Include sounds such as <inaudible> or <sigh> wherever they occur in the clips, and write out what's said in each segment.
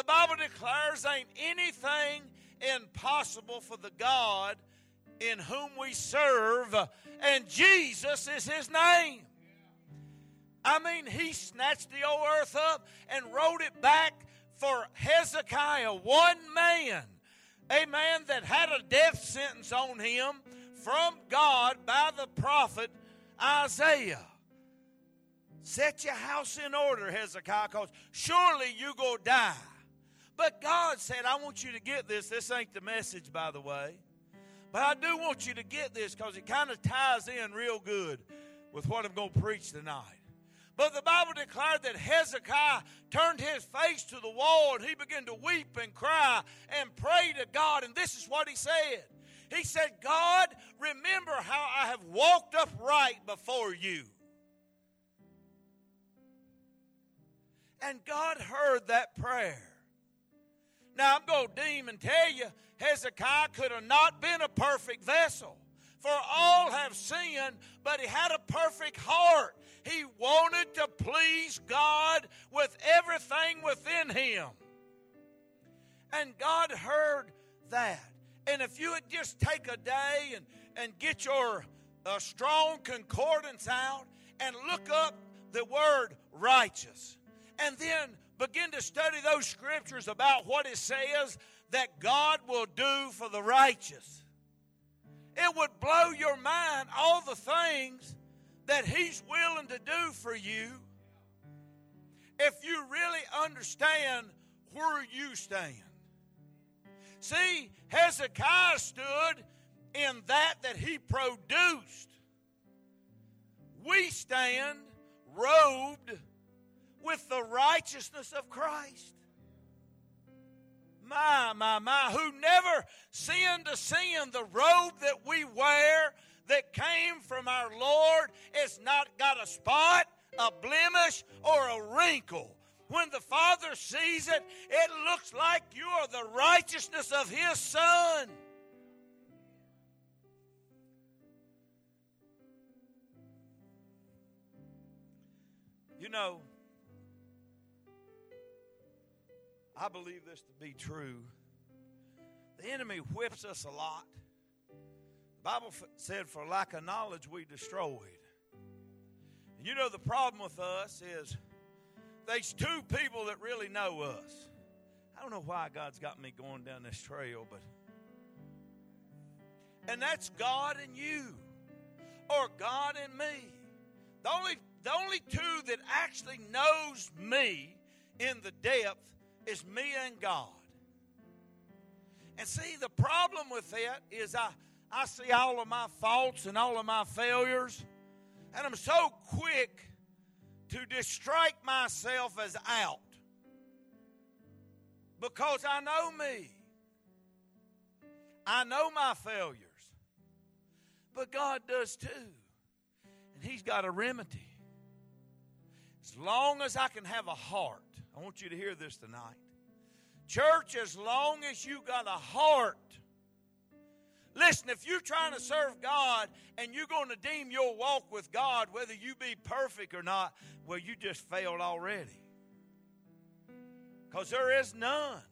The Bible declares ain't anything impossible for the God in whom we serve, and Jesus is his name. I mean, he snatched the old earth up and wrote it back for Hezekiah, one man, a man that had a death sentence on him from God by the prophet Isaiah. Set your house in order, Hezekiah, because surely you go die. But God said, I want you to get this. This ain't the message, by the way. But I do want you to get this because it kind of ties in real good with what I'm going to preach tonight. But the Bible declared that Hezekiah turned his face to the wall and he began to weep and cry and pray to God. And this is what he said He said, God, remember how I have walked upright before you. And God heard that prayer. Now, I'm going to deem and tell you, Hezekiah could have not been a perfect vessel. For all have sinned, but he had a perfect heart. He wanted to please God with everything within him. And God heard that. And if you would just take a day and, and get your uh, strong concordance out and look up the word righteous, and then begin to study those scriptures about what it says that God will do for the righteous. It would blow your mind all the things that He's willing to do for you if you really understand where you stand. See, Hezekiah stood in that that he produced. We stand robed with the righteousness of Christ. My, my, my, who never sinned to sin, the robe that we wear that came from our Lord has not got a spot, a blemish, or a wrinkle. When the Father sees it, it looks like you are the righteousness of His Son. You know, I believe this to be true. The enemy whips us a lot. The Bible said, For lack of knowledge, we destroyed. And you know, the problem with us is there's two people that really know us. I don't know why God's got me going down this trail, but. And that's God and you, or God and me. The only, the only two that actually knows me in the depth is me and God. And see, the problem with that is I, I see all of my faults and all of my failures, and I'm so quick to distract myself as out because I know me. I know my failures. But God does too. And He's got a remedy. As long as I can have a heart I want you to hear this tonight. Church, as long as you got a heart, listen, if you're trying to serve God and you're going to deem your walk with God, whether you be perfect or not, well, you just failed already. Because there is none.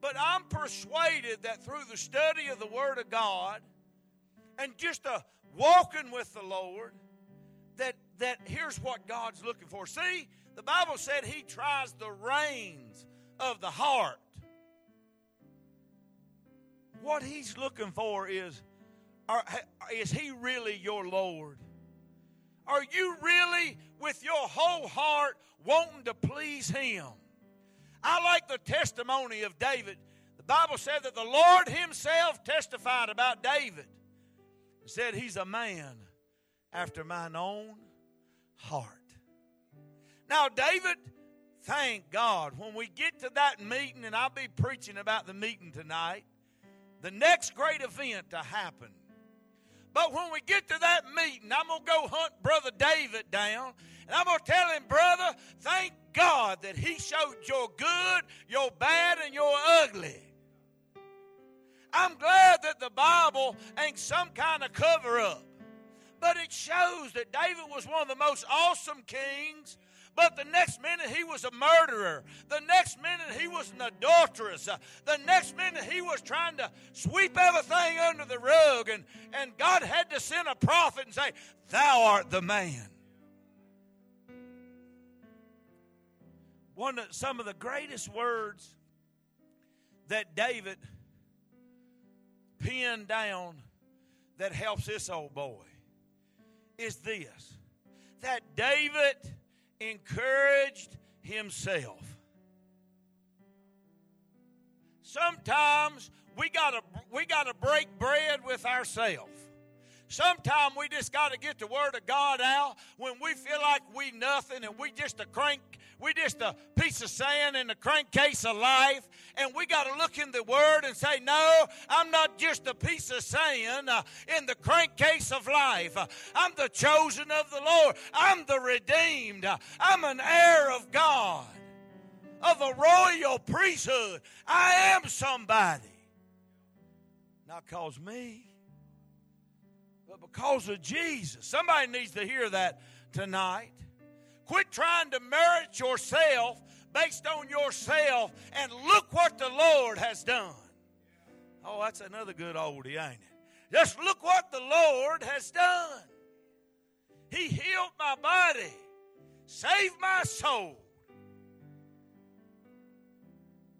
But I'm persuaded that through the study of the Word of God and just a walking with the Lord, that, that here's what God's looking for. See, the Bible said he tries the reins of the heart. What he's looking for is are, is he really your Lord? Are you really, with your whole heart, wanting to please him? I like the testimony of David. The Bible said that the Lord himself testified about David. said he's a man after mine own heart. Now, David, thank God, when we get to that meeting, and I'll be preaching about the meeting tonight, the next great event to happen. But when we get to that meeting, I'm going to go hunt Brother David down, and I'm going to tell him, Brother, thank God that he showed your good, your bad, and your ugly. I'm glad that the Bible ain't some kind of cover up, but it shows that David was one of the most awesome kings but the next minute he was a murderer. The next minute he was an adulteress. Uh, the next minute he was trying to sweep everything under the rug. And, and God had to send a prophet and say, Thou art the man. One of, some of the greatest words that David penned down that helps this old boy is this that David encouraged himself. Sometimes we gotta we gotta break bread with ourselves. Sometimes we just got to get the word of God out when we feel like we nothing and we just a crank, we just a piece of sand in the crankcase of life. And we got to look in the word and say, no, I'm not just a piece of sand uh, in the crankcase of life. Uh, I'm the chosen of the Lord. I'm the redeemed. Uh, I'm an heir of God, of a royal priesthood. I am somebody. Not cause me but because of Jesus. Somebody needs to hear that tonight. Quit trying to merit yourself based on yourself and look what the Lord has done. Oh, that's another good oldie, ain't it? Just look what the Lord has done. He healed my body, saved my soul.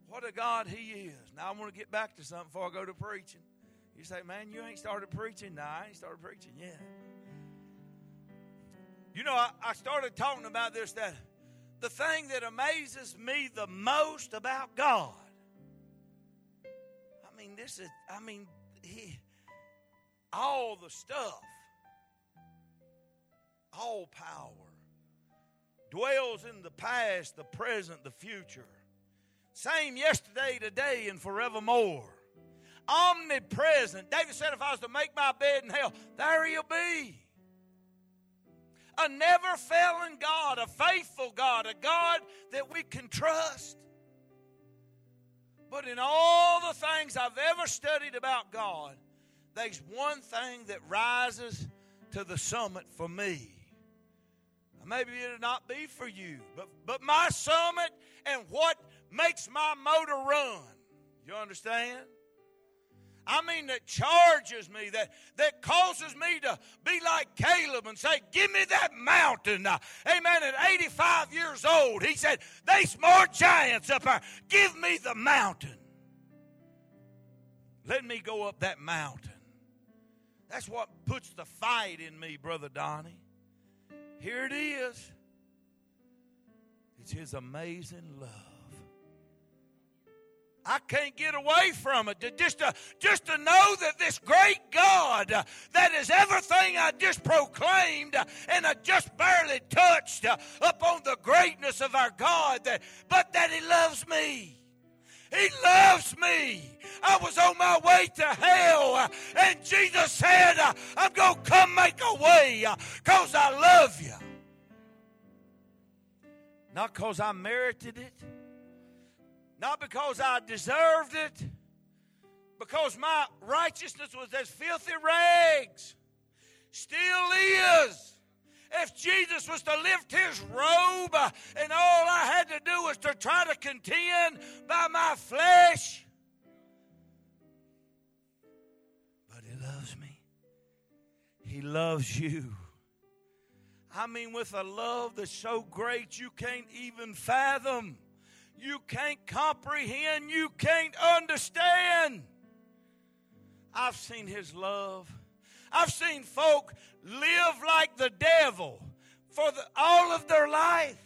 What a God He is. Now, I want to get back to something before I go to preaching. You say, man, you ain't started preaching. Nah, I ain't started preaching yet. You know, I, I started talking about this that the thing that amazes me the most about God. I mean, this is, I mean, he, all the stuff, all power dwells in the past, the present, the future. Same yesterday, today, and forevermore omnipresent. David said, If I was to make my bed in hell, there he'll be. A never failing God, a faithful God, a God that we can trust. But in all the things I've ever studied about God, there's one thing that rises to the summit for me. Maybe it'll not be for you, but, but my summit and what makes my motor run. You understand? I mean, that charges me, that, that causes me to be like Caleb and say, Give me that mountain. Uh, amen. At 85 years old, he said, There's more giants up there. Give me the mountain. Let me go up that mountain. That's what puts the fight in me, Brother Donnie. Here it is. It's his amazing love. I can't get away from it. Just to, just to know that this great God, uh, that is everything I just proclaimed uh, and I just barely touched uh, upon the greatness of our God, that, but that He loves me. He loves me. I was on my way to hell, and Jesus said, I'm going to come make a way because I love you. Not because I merited it not because I deserved it, because my righteousness was as filthy rags. Still is. If Jesus was to lift his robe and all I had to do was to try to contend by my flesh, but he loves me. He loves you. I mean, with a love that's so great you can't even fathom you can't comprehend, you can't understand. I've seen His love. I've seen folk live like the devil for the, all of their life.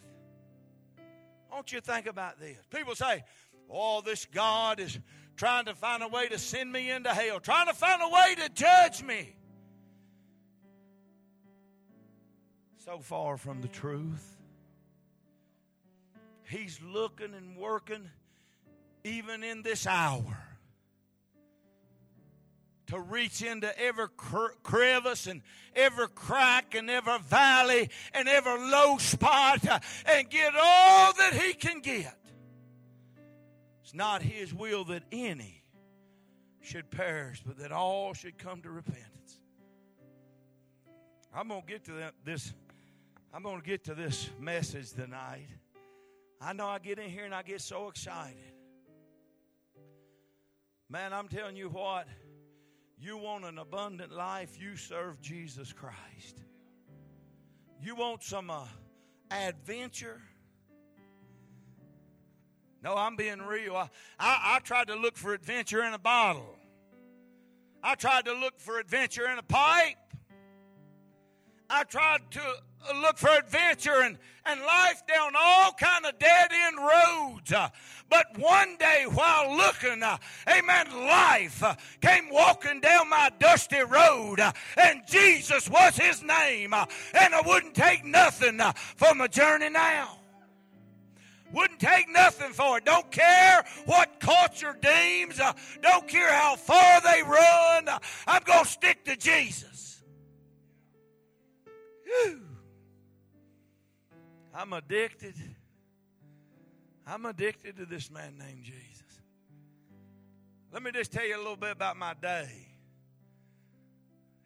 Don't you think about this? People say, oh, this God is trying to find a way to send me into hell, trying to find a way to judge me. So far from the truth. He's looking and working even in this hour to reach into every crevice and every crack and every valley and every low spot and get all that he can get. It's not his will that any should perish, but that all should come to repentance. I'm going to get to this I'm going to get to this message tonight. I know I get in here and I get so excited. Man, I'm telling you what, you want an abundant life, you serve Jesus Christ. You want some uh, adventure? No, I'm being real. I, I, I tried to look for adventure in a bottle. I tried to look for adventure in a pipe. I tried to look for adventure and, and life down all kind of dead end roads. Uh, but one day while looking, uh, amen, life uh, came walking down my dusty road and Jesus was his name. And I wouldn't take nothing for my journey now. Wouldn't take nothing for it. Don't care what culture deems. don't care how far they run. I'm going to stick to Jesus. Whew. I'm addicted. I'm addicted to this man named Jesus. Let me just tell you a little bit about my day.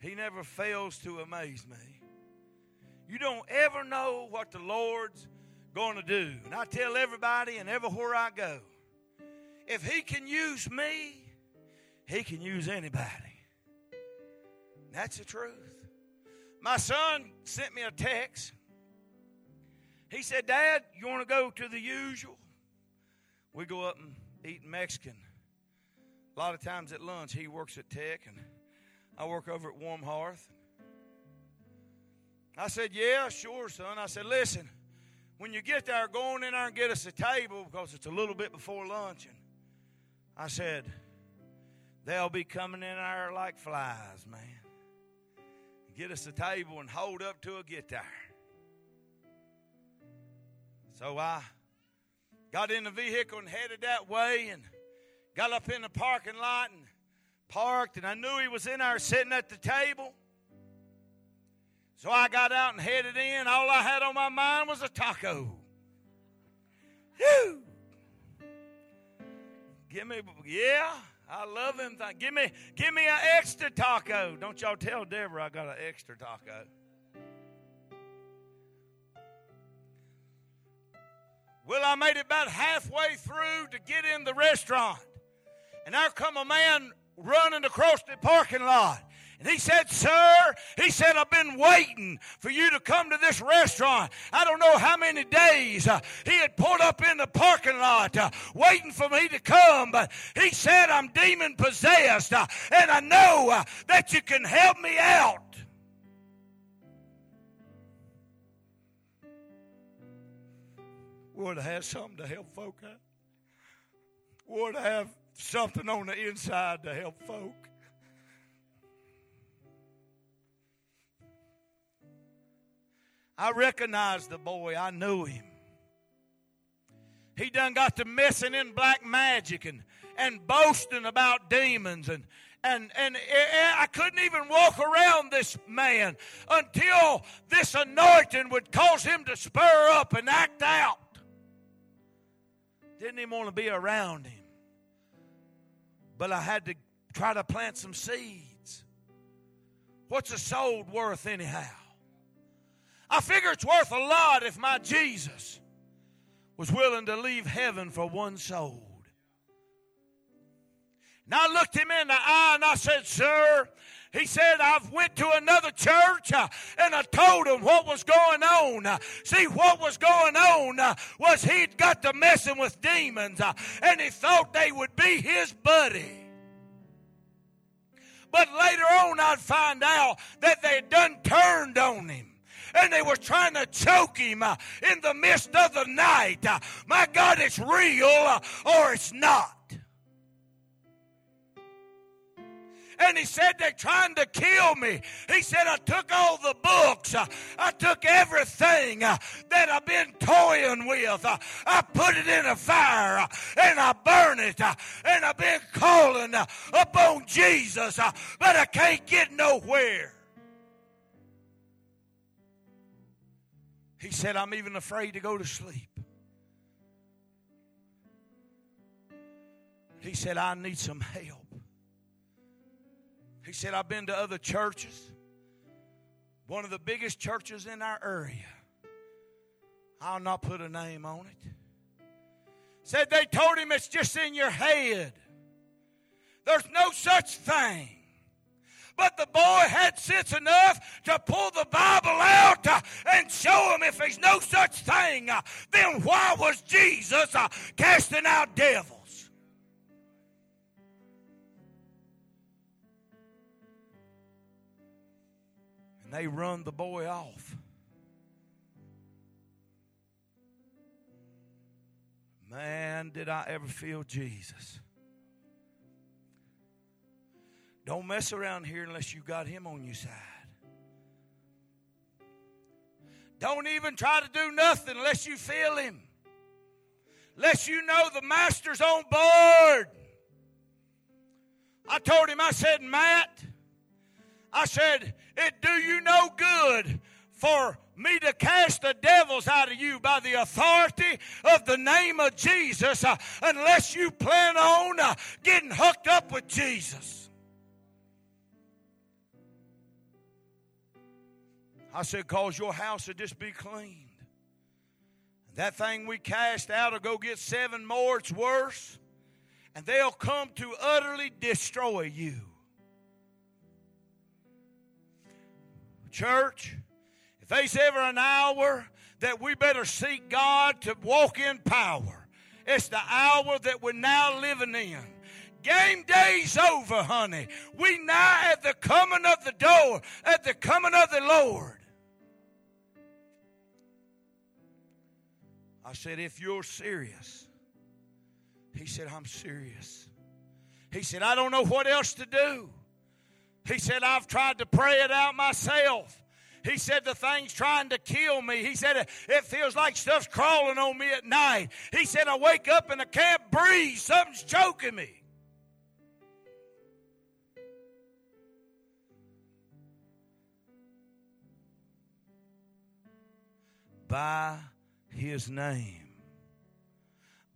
He never fails to amaze me. You don't ever know what the Lord's going to do. And I tell everybody and everywhere I go if He can use me, He can use anybody. That's the truth. My son sent me a text he said, Dad, you want to go to the usual? We go up and eat Mexican. A lot of times at lunch, he works at Tech, and I work over at Warm Hearth. I said, Yeah, sure, son. I said, Listen, when you get there, go on in there and get us a table because it's a little bit before lunch. And I said, They'll be coming in there like flies, man. Get us a table and hold up till I get there. So I got in the vehicle and headed that way and got up in the parking lot and parked, and I knew he was in there sitting at the table. So I got out and headed in. All I had on my mind was a taco. Whew. Give me, yeah, I love him. Give me, give me an extra taco. Don't y'all tell Deborah I got an extra taco. Well, I made it about halfway through to get in the restaurant. And there come a man running across the parking lot. And he said, Sir, he said, I've been waiting for you to come to this restaurant. I don't know how many days uh, he had pulled up in the parking lot uh, waiting for me to come. But he said, I'm demon possessed. Uh, and I know that you can help me out. Would have something to help folk out. Would have something on the inside to help folk. I recognized the boy. I knew him. He done got to messing in black magic and, and boasting about demons and and and eh, eh, I couldn't even walk around this man until this anointing would cause him to spur up and act out. Didn't even want to be around him. But I had to try to plant some seeds. What's a soul worth, anyhow? I figure it's worth a lot if my Jesus was willing to leave heaven for one soul. And I looked him in the eye and I said, Sir, he said, I've went to another church uh, and I told him what was going on. Uh, see, what was going on uh, was he'd got to messing with demons and he thought they would be his buddy. But later on, I'd find out that they'd done turned on him and they were trying to choke him in the midst of the night. My God, it's real or it's not. And he said they're trying to kill me. He said, I took all the books, uh, I took everything uh, that I've been toying with, uh, I put it in a fire and I burn it, and I've been calling upon Jesus, but I can't get nowhere. He said, I'm even afraid to go to sleep. He said, I need some help. He said, I've been to other churches. One of the biggest churches in our area. I'll not put a name on it. Said they told him it's just in your head. There's no such thing. But the boy had sense enough to pull the Bible out uh, and show him if there's no such thing, uh, then why was Jesus uh, casting out devils? And they run the boy off. Man, did I ever feel Jesus. Don't mess around here unless you got him on your side. Don't even try to do nothing unless you feel him. Unless you know the master's on board. I told him, I said, Matt, I said, it do you no good for me to cast the devils out of you by the authority of the name of Jesus uh, unless you plan on uh, getting hooked up with Jesus. I said, cause your house will just be cleaned. That thing we cast out will go get seven more, it's worse. And they'll come to utterly destroy you. Church, if there's ever an hour that we better seek God to walk in power, it's the hour that we're now living in. Game day's over, honey. We now at the coming of the door, at the coming of the Lord. I said, if you're serious, he said, I'm serious. He said, I don't know what else to do. He said, I've tried to pray it out myself. He said, The thing's trying to kill me. He said, It feels like stuff's crawling on me at night. He said, I wake up and I can't breathe. Something's choking me. By his name.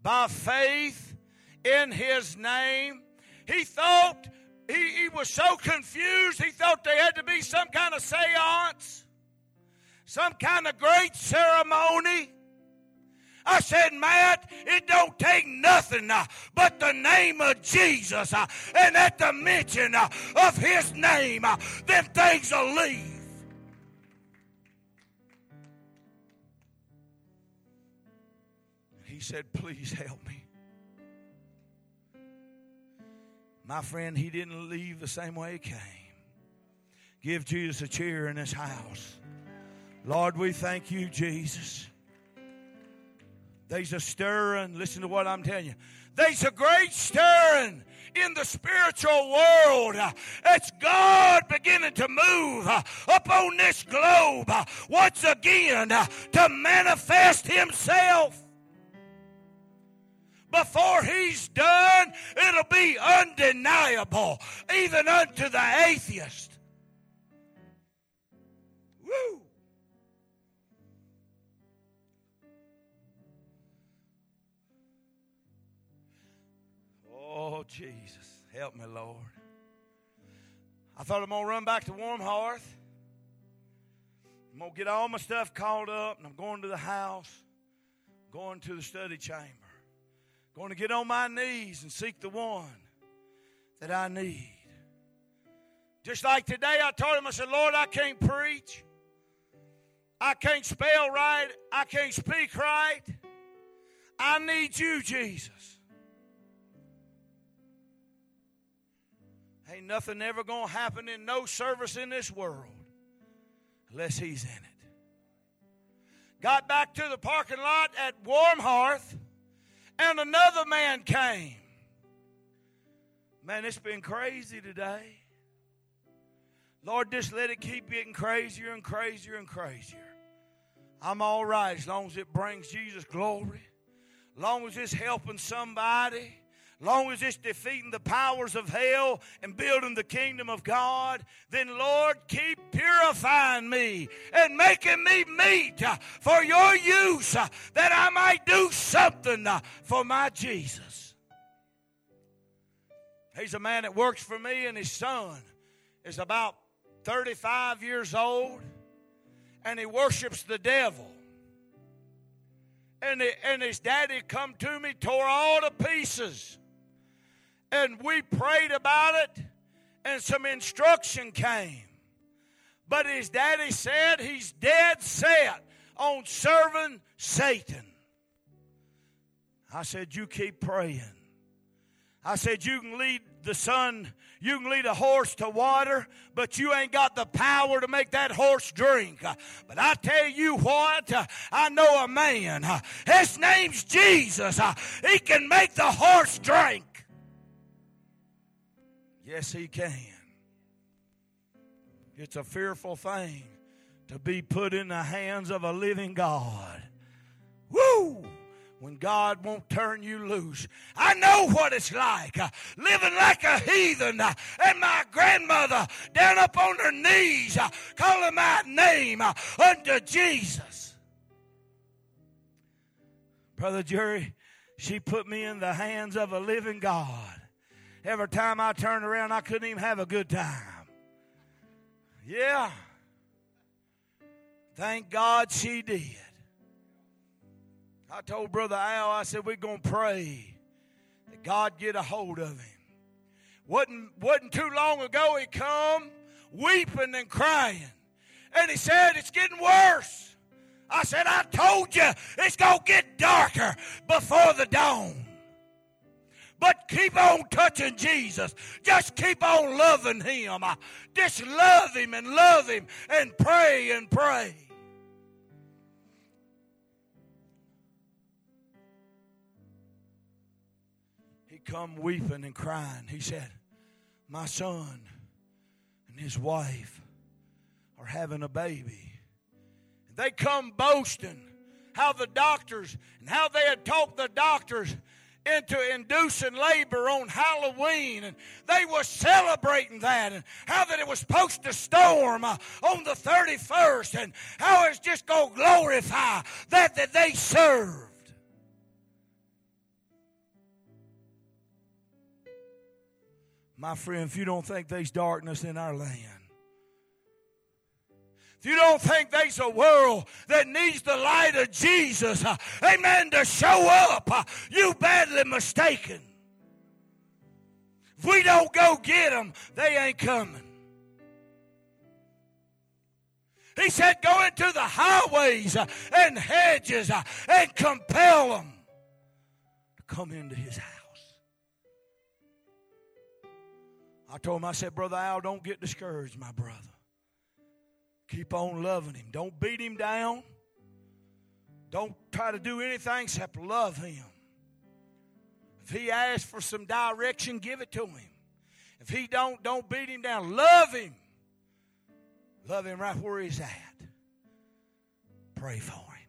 By faith in his name. He thought he, he was so confused, he thought there had to be some kind of seance, some kind of great ceremony. I said, Matt, it don't take nothing uh, but the name of Jesus. Uh, and at the mention uh, of his name, uh, them things will leave. He said, Please help me. My friend, he didn't leave the same way he came. Give Jesus a cheer in his house. Lord, we thank you, Jesus. There's a stirring. Listen to what I'm telling you. There's a great stirring in the spiritual world. It's God beginning to move up on this globe once again to manifest Himself before he's done, it'll be undeniable, even unto the atheist. Woo! Oh, Jesus. Help me, Lord. I thought I'm going to run back to Warm Hearth. I'm going to get all my stuff called up, and I'm going to the house, going to the study chamber. Going to get on my knees and seek the one that I need. Just like today, I told him, I said, Lord, I can't preach. I can't spell right. I can't speak right. I need you, Jesus. Ain't nothing ever going to happen in no service in this world unless He's in it. Got back to the parking lot at Warm Hearth and another man came. Man, it's been crazy today. Lord, just let it keep getting crazier and crazier and crazier. I'm all right as long as it brings Jesus glory, as long as it's helping somebody long as it's defeating the powers of hell and building the kingdom of God, then Lord, keep purifying me and making me meet for your use uh, that I might do something uh, for my Jesus. He's a man that works for me, and his son is about 35 years old, and he worships the devil. and, and his daddy come to me, tore all to pieces. And we prayed about it, and some instruction came. But his daddy said he's dead set on serving Satan. I said, You keep praying. I said, You can lead the son, you can lead a horse to water, but you ain't got the power to make that horse drink. But I tell you what, I know a man. His name's Jesus. He can make the horse drink. Yes, he can. It's a fearful thing to be put in the hands of a living God. Woo! when God won't turn you loose. I know what it's like uh, living like a heathen uh, and my grandmother down up on her knees uh, calling my name uh, unto Jesus. Brother Jerry, she put me in the hands of a living God. Every time I turned around, I couldn't even have a good time. Yeah. Thank God she did. I told Brother Al, I said, we're going to pray that God get a hold of him. Wasn't, wasn't too long ago he come weeping and crying. And he said, it's getting worse. I said, I told you it's going to get darker before the dawn. But keep on touching Jesus. Just keep on loving him. Just love him and love him and pray and pray. He come weeping and crying. He said, My son and his wife are having a baby. And they come boasting how the doctors and how they had talked the doctors into inducing labor on Halloween, and they were celebrating that, and how that it was supposed to storm uh, on the 31st, and how it's just going to glorify that that they serve. My friend, if you don't think there's darkness in our land, if you don't think there's a world that needs the light of Jesus, uh, amen, to show up, uh, you badly mistaken. If we don't go get them, they ain't coming. He said, Go into the highways uh, and hedges and compel them to come into his house. I told him, I said, Brother Al, don't get discouraged, my brother. Keep on loving him. Don't beat him down. Don't try to do anything except love him. If he asks for some direction, give it to him. If he don't, don't beat him down. Love him. Love him right where he's at. Pray for him.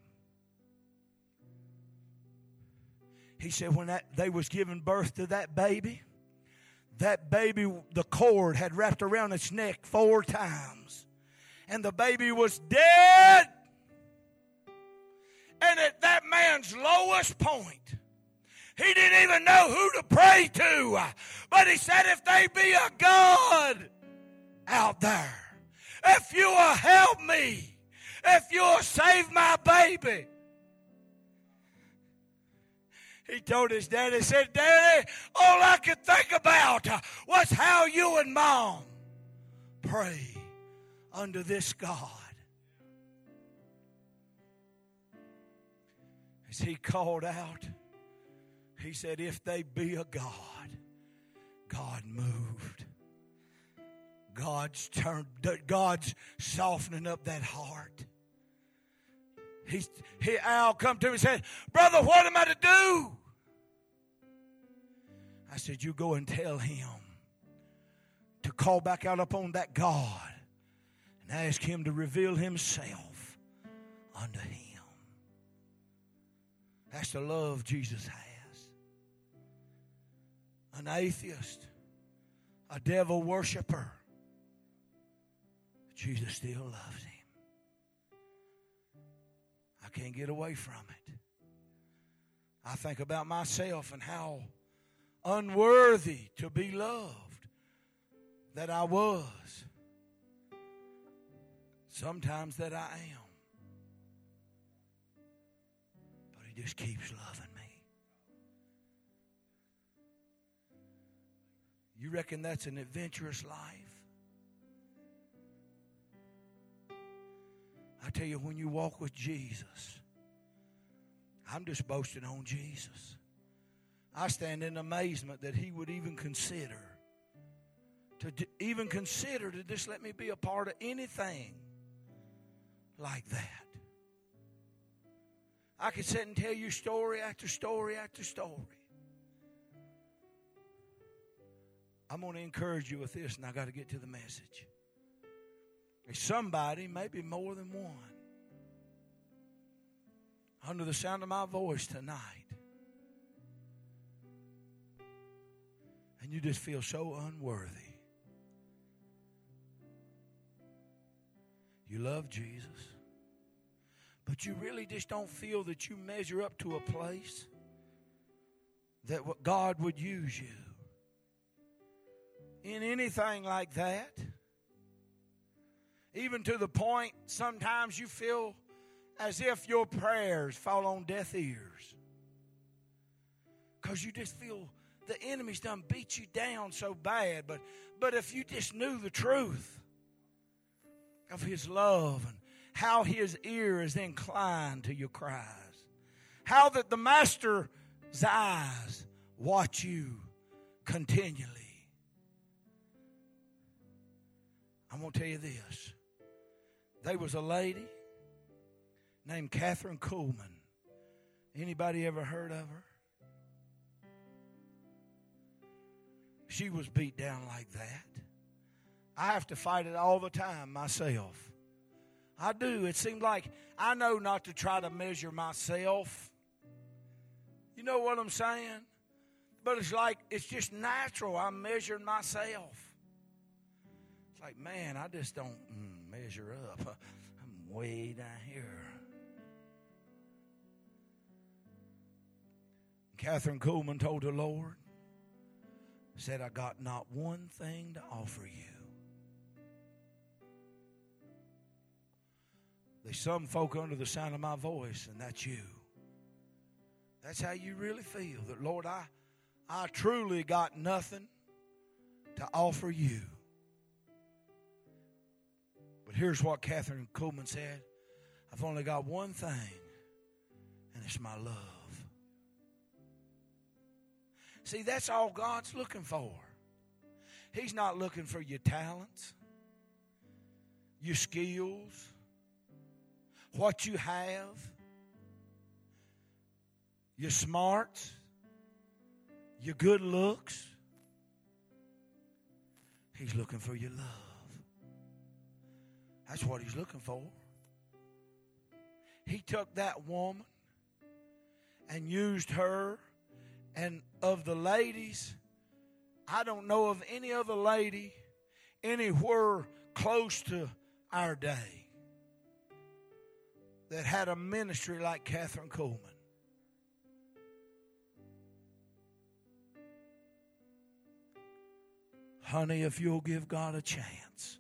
He said when that they was giving birth to that baby, that baby, the cord had wrapped around its neck four times. And the baby was dead. And at that man's lowest point, he didn't even know who to pray to. But he said, if they be a God out there, if you will help me, if you will save my baby, he told his daddy, said, Daddy, all I could think about was how you and mom pray under this God. As he called out, he said, If they be a God, God moved. God's turned, God's softening up that heart. He, he, Al come to me and said, Brother, what am I to do? I said, You go and tell him to call back out upon that God and ask him to reveal himself unto him. That's the love Jesus has. An atheist, a devil worshiper, Jesus still loves him I can't get away from it. I think about myself and how unworthy to be loved that I was. Sometimes that I am. But He just keeps loving me. You reckon that's an adventurous life? I tell you, when you walk with Jesus, I'm just boasting on Jesus. I stand in amazement that He would even consider to even consider to just let me be a part of anything like that. I could sit and tell you story after story after story. I'm going to encourage you with this, and I got to get to the message. There's somebody, maybe more than one, under the sound of my voice tonight. And you just feel so unworthy. You love Jesus, but you really just don't feel that you measure up to a place that what God would use you in anything like that. Even to the point sometimes you feel as if your prayers fall on deaf ears. Because you just feel the enemy's done beat you down so bad. But, but if you just knew the truth of his love and how his ear is inclined to your cries, how that the master's eyes watch you continually. I'm going to tell you this. There was a lady named Kathryn Kuhlman. Anybody ever heard of her? She was beat down like that. I have to fight it all the time myself. I do. It seems like I know not to try to measure myself. You know what I'm saying? But it's like it's just natural. I'm measuring myself. It's like, man, I just don't mm, measure up. <laughs> I'm way down here. Kathryn Kuhlman told the Lord, said, I got not one thing to offer you. There's some folk under the sound of my voice, and that's you. That's how you really feel. That Lord, I I truly got nothing to offer you. But here's what Kathryn Kuhlman said I've only got one thing, and it's my love. See, that's all God's looking for. He's not looking for your talents, your skills, what you have, your smarts, your good looks. He's looking for your love. That's what he's looking for. He took that woman and used her and of the ladies, I don't know of any other lady anywhere close to our day that had a ministry like Kathryn Kuhlman. Honey, if you'll give God a chance,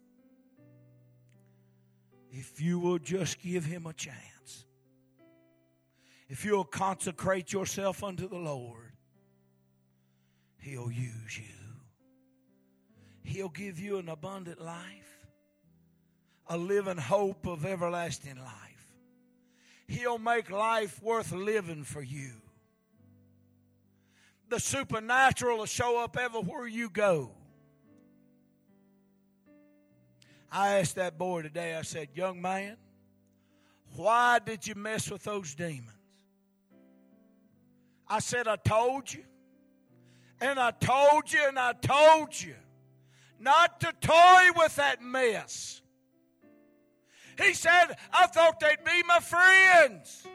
if you will just give Him a chance, if you'll consecrate yourself unto the Lord, He'll use you. He'll give you an abundant life, a living hope of everlasting life. He'll make life worth living for you. The supernatural will show up everywhere you go. I asked that boy today, I said, Young man, why did you mess with those demons? I said, I told you. And I told you and I told you not to toy with that mess. He said, I thought they'd be my friends.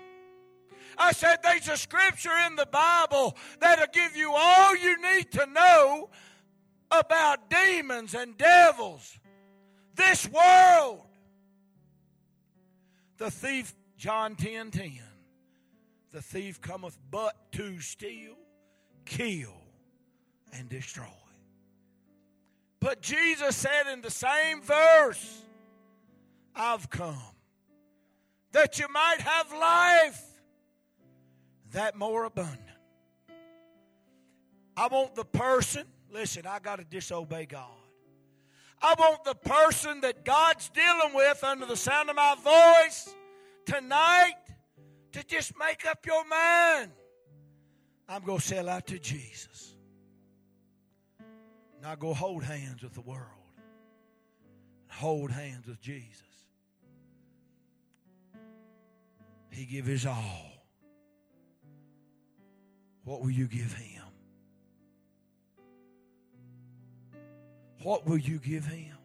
I said, there's a scripture in the Bible that'll give you all you need to know about demons and devils. This world. The thief, John 10 10. The thief cometh but to steal, kill, and destroy. But Jesus said in the same verse, I've come that you might have life that more abundant. I want the person, listen, I got to disobey God. I want the person that God's dealing with under the sound of my voice tonight to just make up your mind. I'm going to sell out to Jesus. Now go hold hands with the world. Hold hands with Jesus. He give his all. What will you give him? What will you give him?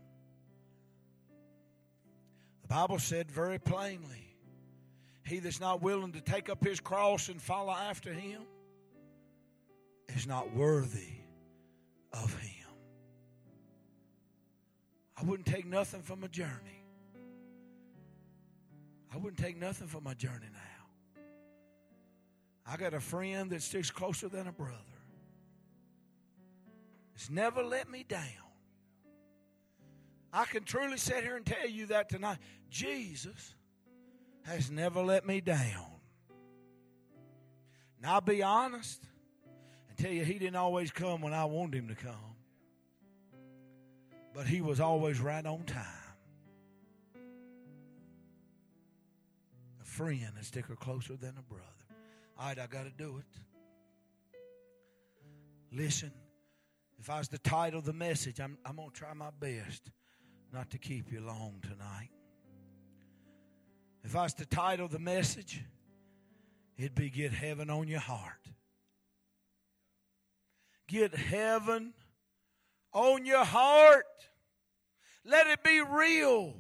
The Bible said very plainly He that's not willing to take up his cross and follow after him is not worthy of him. I wouldn't take nothing from a journey. I wouldn't take nothing from my journey now. I got a friend that sticks closer than a brother. It's never let me down. I can truly sit here and tell you that tonight. Jesus has never let me down. Now, I'll be honest and tell you, He didn't always come when I wanted Him to come, but He was always right on time. A and stick her closer than a brother. All right, I got to do it. Listen, if I was to title the message, I'm, I'm going to try my best not to keep you long tonight. If I was to title the message, it'd be Get Heaven on Your Heart. Get heaven on your heart. Let it be real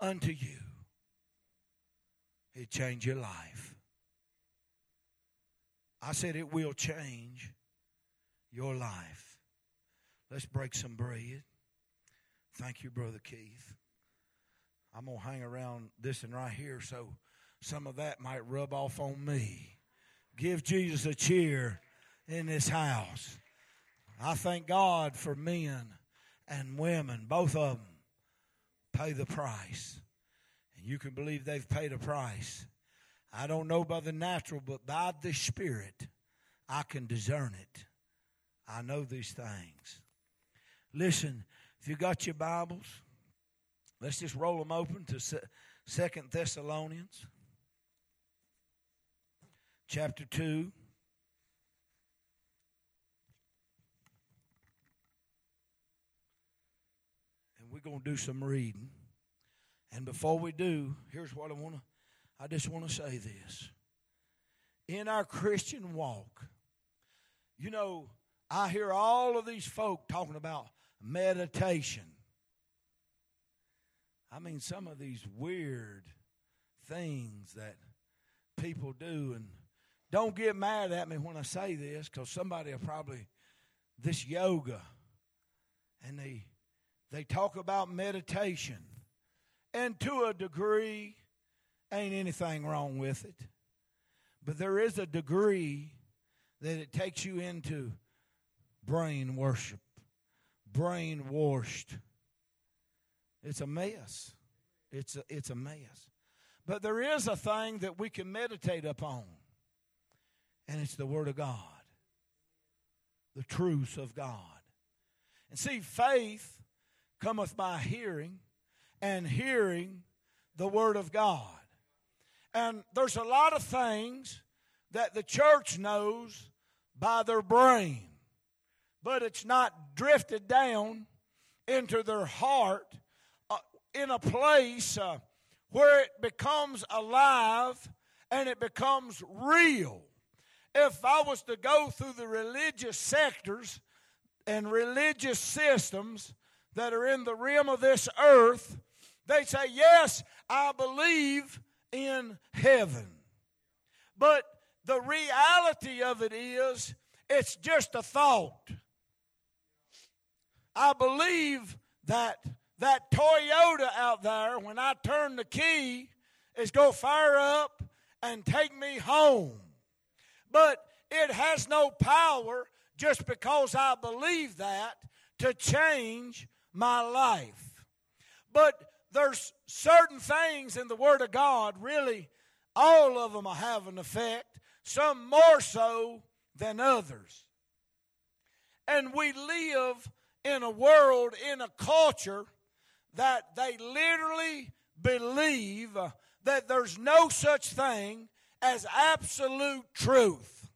unto you. It change your life. I said it will change your life. Let's break some bread. Thank you, Brother Keith. I'm going to hang around this and right here so some of that might rub off on me. Give Jesus a cheer in this house. I thank God for men and women, both of them pay the price. You can believe they've paid a price. I don't know by the natural, but by the Spirit, I can discern it. I know these things. Listen, if you got your Bibles, let's just roll them open to Second Thessalonians chapter 2. And we're going to do some reading. And before we do, here's what I want to I just want to say this. In our Christian walk, you know, I hear all of these folk talking about meditation. I mean, some of these weird things that people do, and don't get mad at me when I say this, because somebody will probably this yoga, and they they talk about meditation, and to a degree, ain't anything wrong with it, but there is a degree that it takes you into brain worship brainwashed. It's a mess. It's a, it's a mess. But there is a thing that we can meditate upon, and it's the Word of God, the truth of God. And see, faith cometh by hearing, and hearing the Word of God. And there's a lot of things that the church knows by their brain but it's not drifted down into their heart uh, in a place uh, where it becomes alive and it becomes real. If I was to go through the religious sectors and religious systems that are in the realm of this earth, they say, Yes, I believe in heaven. But the reality of it is, it's just a thought. I believe that that Toyota out there, when I turn the key, is going to fire up and take me home. But it has no power just because I believe that to change my life. But there's certain things in the Word of God, really, all of them have an effect. some more so than others. And we live in a world, in a culture that they literally believe uh, that there's no such thing as absolute truth.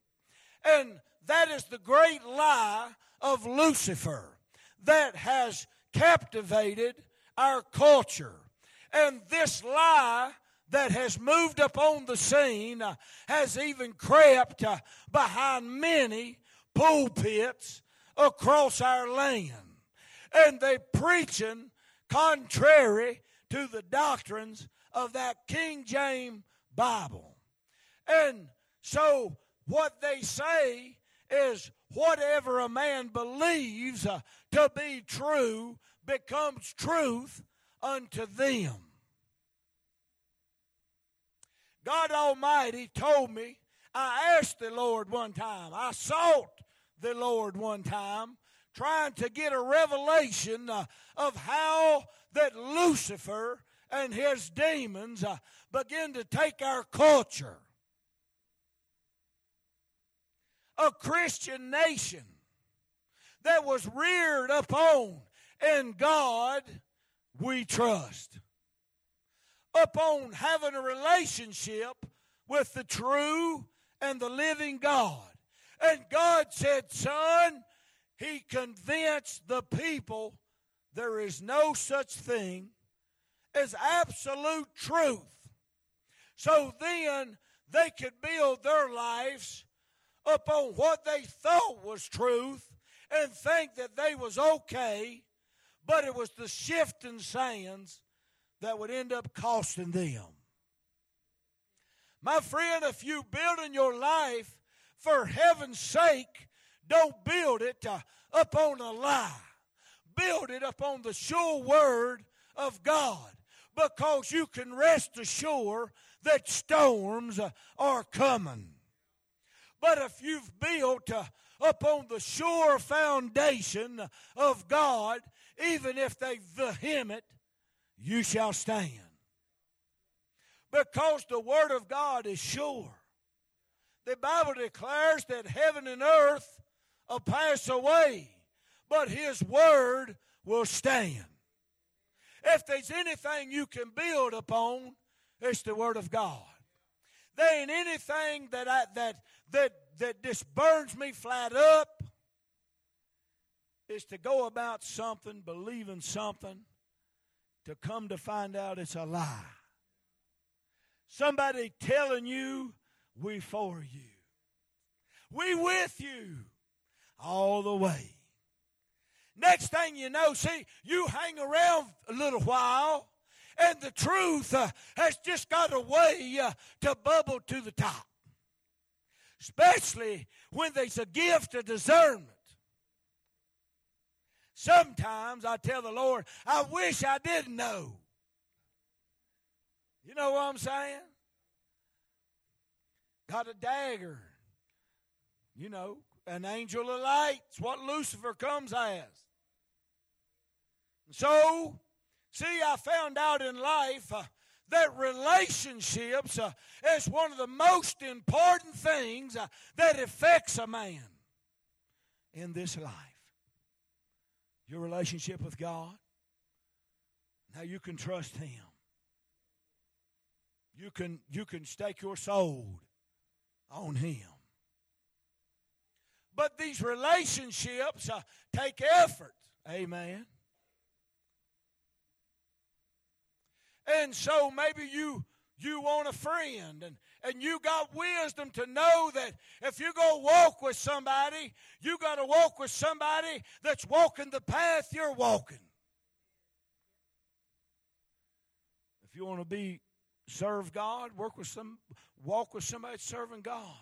And that is the great lie of Lucifer that has captivated our culture. And this lie that has moved upon the scene uh, has even crept uh, behind many pulpits across our land. And they preaching contrary to the doctrines of that King James Bible. And so what they say is whatever a man believes uh, to be true becomes truth unto them. God Almighty told me, I asked the Lord one time, I sought the Lord one time, trying to get a revelation uh, of how that Lucifer and his demons uh, begin to take our culture. A Christian nation that was reared upon in God we trust upon having a relationship with the true and the living God. And God said, Son, He convinced the people there is no such thing as absolute truth. So then they could build their lives upon what they thought was truth and think that they was okay, but it was the shifting sands that would end up costing them. My friend, if you build in your life for heaven's sake, don't build it uh, upon a lie. Build it upon the sure word of God because you can rest assured that storms uh, are coming. But if you've built uh, upon the sure foundation of God, even if they vehement you shall stand. Because the Word of God is sure. The Bible declares that heaven and earth will pass away, but His Word will stand. If there's anything you can build upon, it's the Word of God. There ain't anything that I, that that that just burns me flat up. Is to go about something, believing something, to come to find out it's a lie. Somebody telling you we for you. We with you all the way. Next thing you know, see, you hang around a little while, and the truth uh, has just got a way uh, to bubble to the top. Especially when there's a gift of discernment. Sometimes I tell the Lord, I wish I didn't know. You know what I'm saying? Got a dagger. You know, an angel of light. It's what Lucifer comes as. So, see, I found out in life uh, that relationships uh, is one of the most important things uh, that affects a man in this life your relationship with God, now you can trust Him. You can, you can stake your soul on Him. But these relationships uh, take effort. Amen. And so maybe you you want a friend and, and you got wisdom to know that if you go walk with somebody, you got to walk with somebody that's walking the path you're walking. If you want to be serve God, work with some walk with somebody serving God.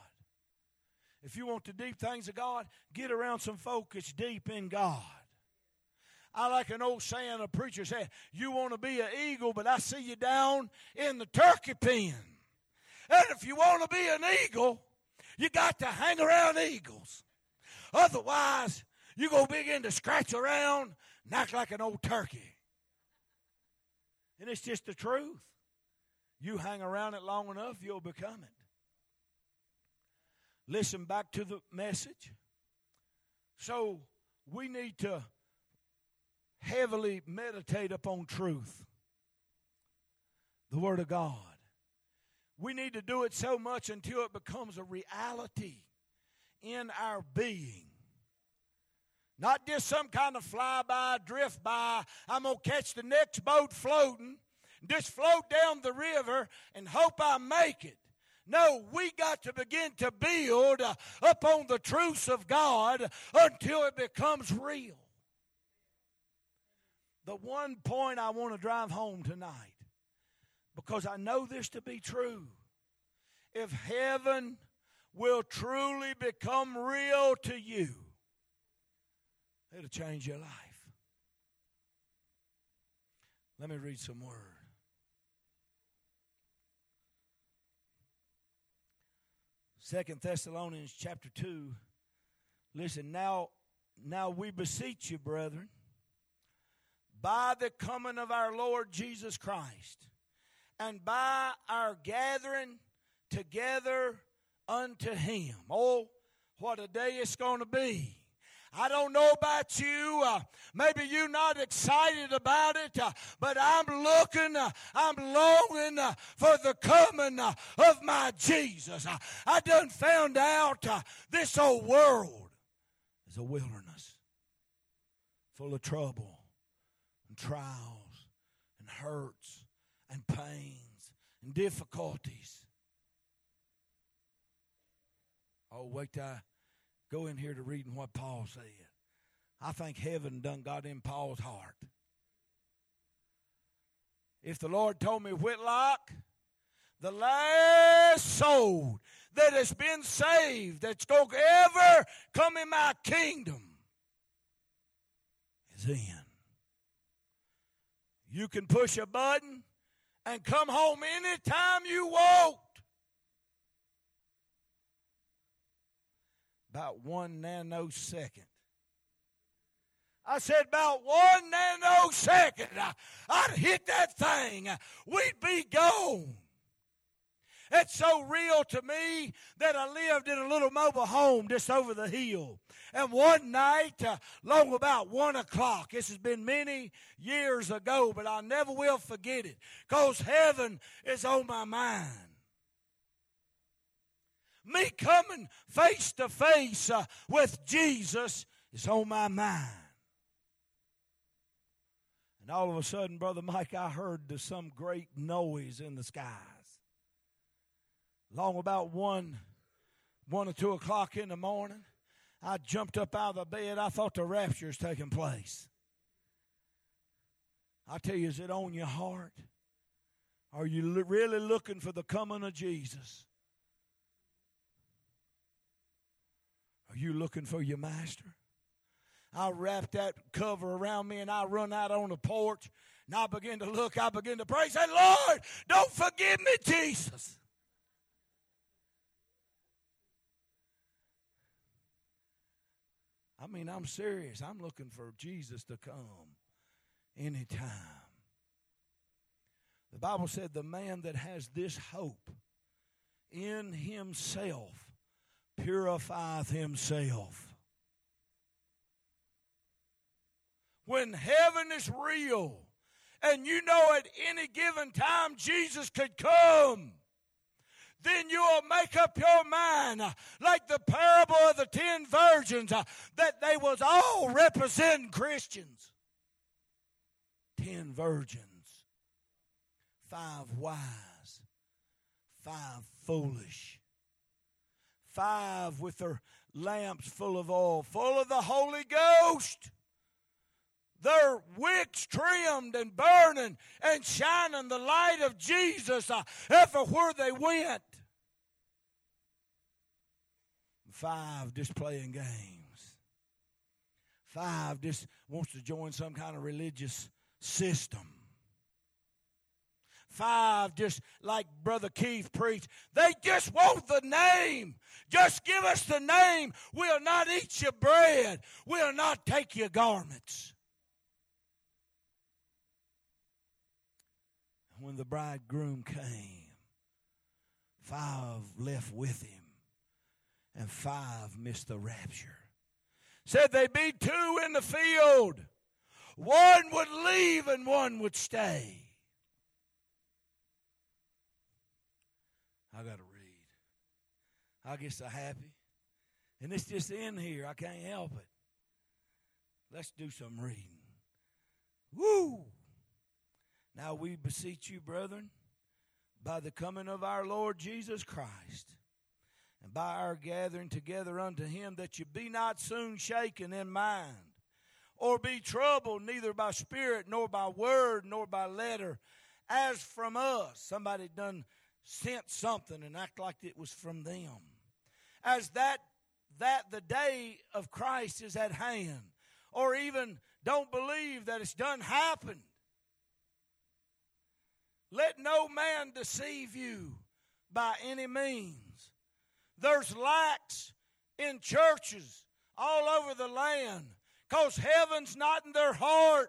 If you want the deep things of God, get around some folk that's deep in God. I like an old saying a preacher said, You want to be an eagle, but I see you down in the turkey pen. And if you want to be an eagle, you got to hang around eagles. Otherwise, you're going to begin to scratch around and act like an old turkey. And it's just the truth. You hang around it long enough, you'll become it. Listen back to the message. So we need to heavily meditate upon truth, the Word of God. We need to do it so much until it becomes a reality in our being. Not just some kind of fly by, drift by. I'm going to catch the next boat floating, just float down the river and hope I make it. No, we got to begin to build uh, upon the truths of God until it becomes real. The one point I want to drive home tonight, because I know this to be true. If heaven will truly become real to you, It'll change your life. Let me read some word. Second Thessalonians chapter 2. Listen, now now we beseech you, brethren, by the coming of our Lord Jesus Christ, and by our gathering together unto him. Oh, what a day it's going to be I don't know about you. Uh, maybe you're not excited about it, uh, but I'm looking, uh, I'm longing uh, for the coming uh, of my Jesus. Uh, I done found out this old world is a wilderness full of trouble trials and hurts and pains and difficulties. Oh, wait till I go in here to reading what Paul said. I think heaven done got in Paul's heart. If the Lord told me, Whitlock, the last soul that has been saved, that's going to ever come in my kingdom, is in. You can push a button and come home anytime you want. about one nanosecond. I said about one nanosecond, I'd hit that thing. We'd be gone. It's so real to me that I lived in a little mobile home just over the hill. And one night, uh, long about one o'clock, this has been many years ago, but I never will forget it because heaven is on my mind me coming face to face uh, with Jesus is on my mind. And all of a sudden, Brother Mike, I heard some great noise in the skies. Long about one, one or two o'clock in the morning, I jumped up out of the bed. I thought the rapture is taking place. I tell you, is it on your heart? Are you really looking for the coming of Jesus? Are you looking for your master? I wrapped that cover around me and I run out on the porch and I begin to look. I begin to pray. Say, Lord, don't forgive me, Jesus. I mean, I'm serious. I'm looking for Jesus to come anytime. The Bible said the man that has this hope in himself purifieth himself. When heaven is real, and you know at any given time Jesus could come, then you'll make up your mind, like the parable of the ten virgins, uh, that they was all representing Christians. Ten virgins, five wise, five foolish five with their lamps full of oil, full of the Holy Ghost. Their wicks trimmed and burning and shining the light of Jesus uh, everywhere they went. Five just playing games. Five just wants to join some kind of religious system. Five, just like Brother Keith preached, they just want the name. Just give us the name. We'll not eat your bread. We'll not take your garments. When the bridegroom came, five left with him. And five missed the rapture. Said they'd be two in the field. One would leave and one would stay. I got to read. I get so happy. And it's just in here. I can't help it. Let's do some reading. Woo! Now we beseech you, brethren, by the coming of our Lord Jesus Christ, and by our gathering together unto him, that you be not soon shaken in mind, or be troubled neither by spirit, nor by word, nor by letter, as from us. Somebody done sent something and act like it was from them. As that that the day of Christ is at hand, or even don't believe that it's done happened. Let no man deceive you by any means. There's lacks in churches all over the land because heaven's not in their heart.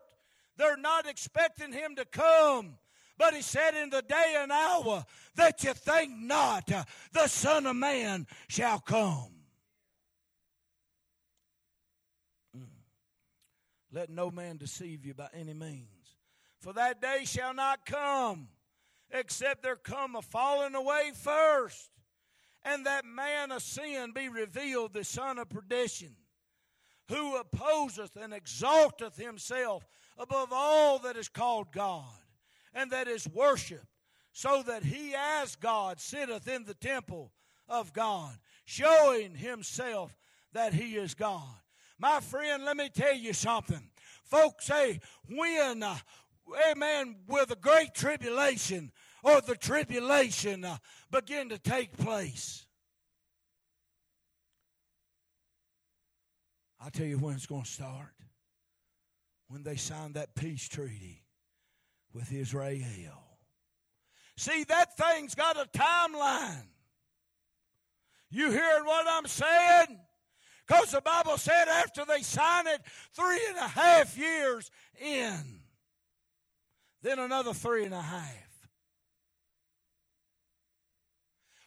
They're not expecting him to come. But he said, In the day and hour that you think not, the Son of Man shall come. Mm. Let no man deceive you by any means. For that day shall not come, except there come a falling away first, and that man of sin be revealed, the son of perdition, who opposeth and exalteth himself above all that is called God and that is worshiped, so that he as God sitteth in the temple of God, showing himself that he is God. My friend, let me tell you something. Folks say, when, uh, amen, with the great tribulation or the tribulation uh, begin to take place? I'll tell you when it's going to start. When they sign that peace treaty with Israel. See, that thing's got a timeline. You hearing what I'm saying? Because the Bible said after they sign it, three and a half years in, then another three and a half.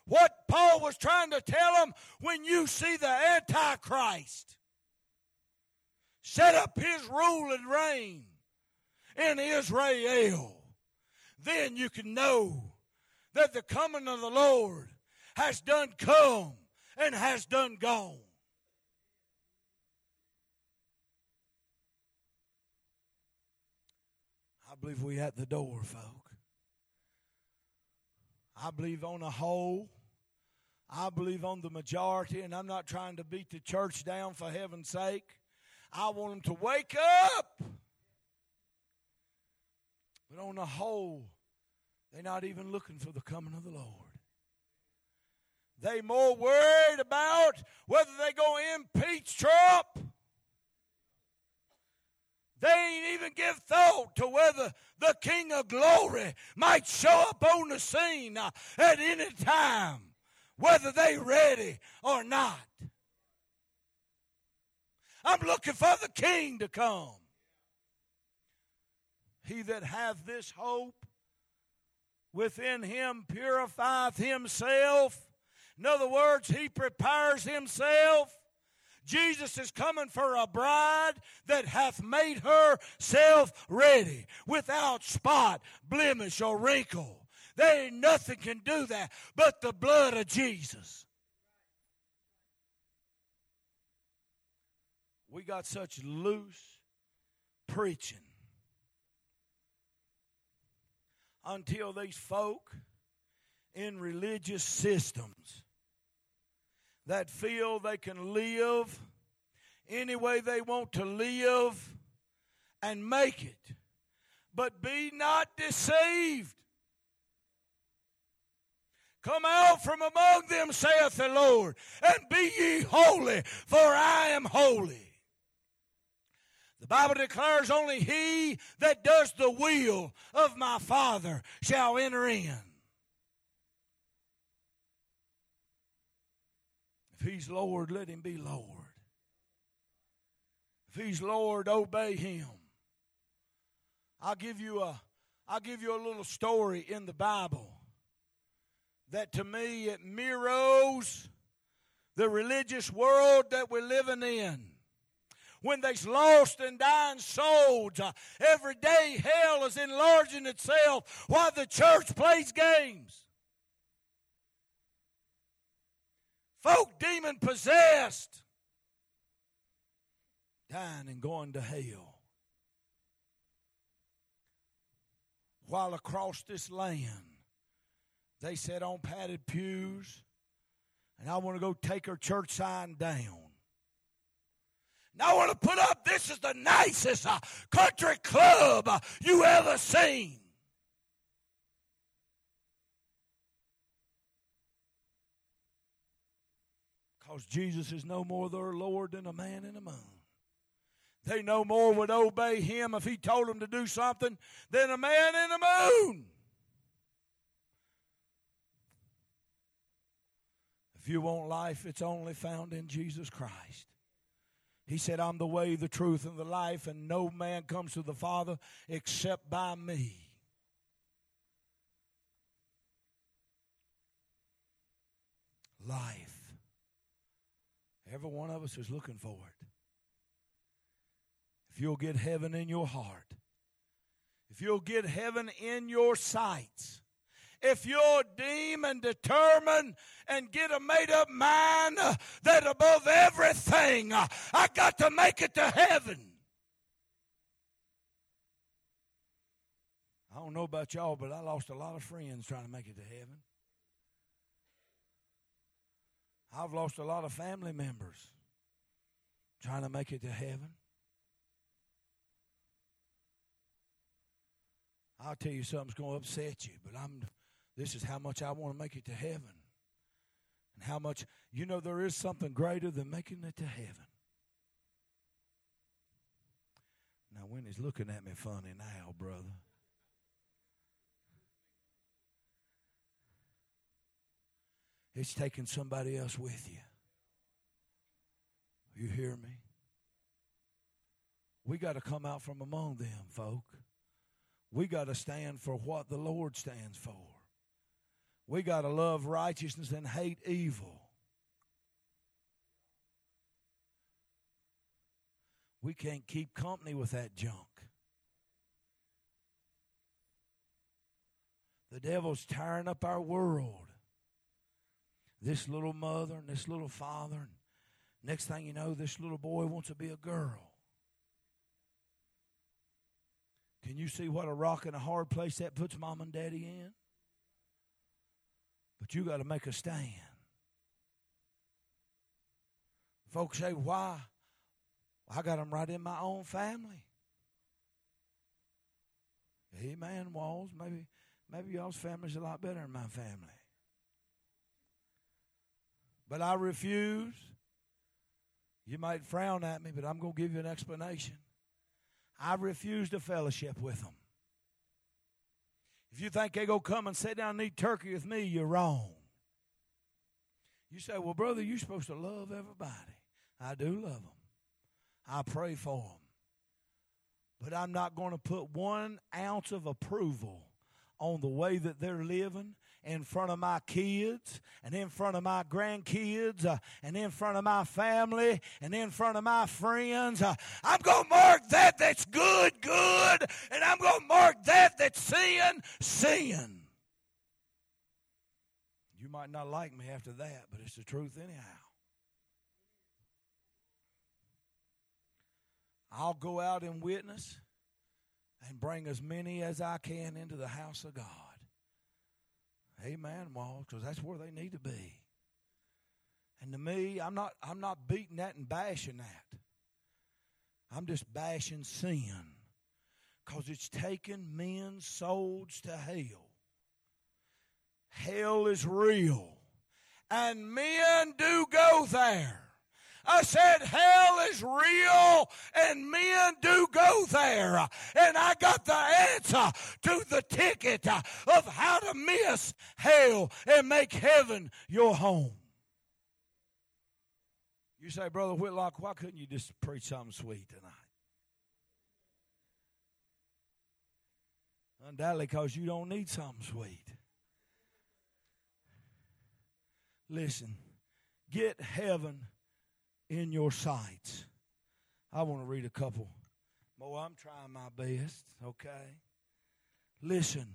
What Paul was trying to tell them when you see the Antichrist set up his rule and reign in Israel, then you can know that the coming of the Lord has done come and has done gone. I believe we at the door, folk. I believe on the whole. I believe on the majority, and I'm not trying to beat the church down for heaven's sake. I want them to wake up. But on the whole, they're not even looking for the coming of the Lord. They more worried about whether they go impeach Trump. They ain't even give thought to whether the King of Glory might show up on the scene uh, at any time, whether they ready or not. I'm looking for the King to come. He that hath this hope within him purifieth himself. In other words, he prepares himself. Jesus is coming for a bride that hath made herself ready without spot, blemish, or wrinkle. There ain't nothing can do that but the blood of Jesus. We got such loose preaching until these folk in religious systems that feel they can live any way they want to live and make it. But be not deceived. Come out from among them, saith the Lord, and be ye holy, for I am holy. The Bible declares only he that does the will of my Father shall enter in. If he's Lord, let him be Lord. If he's Lord, obey him. I'll give you a I'll give you a little story in the Bible that to me it mirrors the religious world that we're living in. When there's lost and dying souls, uh, every day hell is enlarging itself while the church plays games. Folk demon possessed, dying and going to hell. While across this land, they sat on padded pews, and I want to go take her church sign down. Now I want to put up this is the nicest uh, country club uh, you ever seen. Because Jesus is no more their Lord than a man in the moon. They no more would obey him if he told them to do something than a man in the moon. If you want life, it's only found in Jesus Christ. He said, I'm the way, the truth, and the life, and no man comes to the Father except by me. Life. Every one of us is looking for it. If you'll get heaven in your heart, if you'll get heaven in your sights, if you'll deem and determine and get a made up mind uh, that above everything, uh, I got to make it to heaven. I don't know about y'all, but I lost a lot of friends trying to make it to heaven. I've lost a lot of family members trying to make it to heaven. I'll tell you something's going to upset you, but I'm this is how much I want to make it to heaven. And how much, you know, there is something greater than making it to heaven. Now, Winnie's looking at me funny now, brother. It's taking somebody else with you. You hear me? We got to come out from among them, folk. We got to stand for what the Lord stands for. We got to love righteousness and hate evil. We can't keep company with that junk. The devil's tearing up our world. This little mother and this little father. And next thing you know, this little boy wants to be a girl. Can you see what a rock and a hard place that puts mom and daddy in? But you got to make a stand. Folks say, why? I got them right in my own family. Amen, Walls. Maybe, maybe y'all's family's a lot better than my family. But I refuse. You might frown at me, but I'm going to give you an explanation. I refuse to fellowship with them. If you think they're going to come and sit down and eat turkey with me, you're wrong. You say, well, brother, you're supposed to love everybody. I do love them. I pray for them. But I'm not going to put one ounce of approval on the way that they're living in front of my kids and in front of my grandkids uh, and in front of my family and in front of my friends. Uh, I'm going to mark that that's good, good, and I'm going to mark that that's sin, sin. You might not like me after that, but it's the truth anyhow. I'll go out and witness and bring as many as I can into the house of God. Amen, Wall, because that's where they need to be. And to me, I'm not I'm not beating that and bashing that. I'm just bashing sin. Because it's taken men's souls to hell. Hell is real. And men do go there. I said, hell is real and men do go there. And I got the answer to the ticket of how to miss hell and make heaven your home. You say, Brother Whitlock, why couldn't you just preach something sweet tonight? Undoubtedly, because you don't need something sweet. Listen, get heaven in your sights. I want to read a couple more. I'm trying my best, okay? Listen,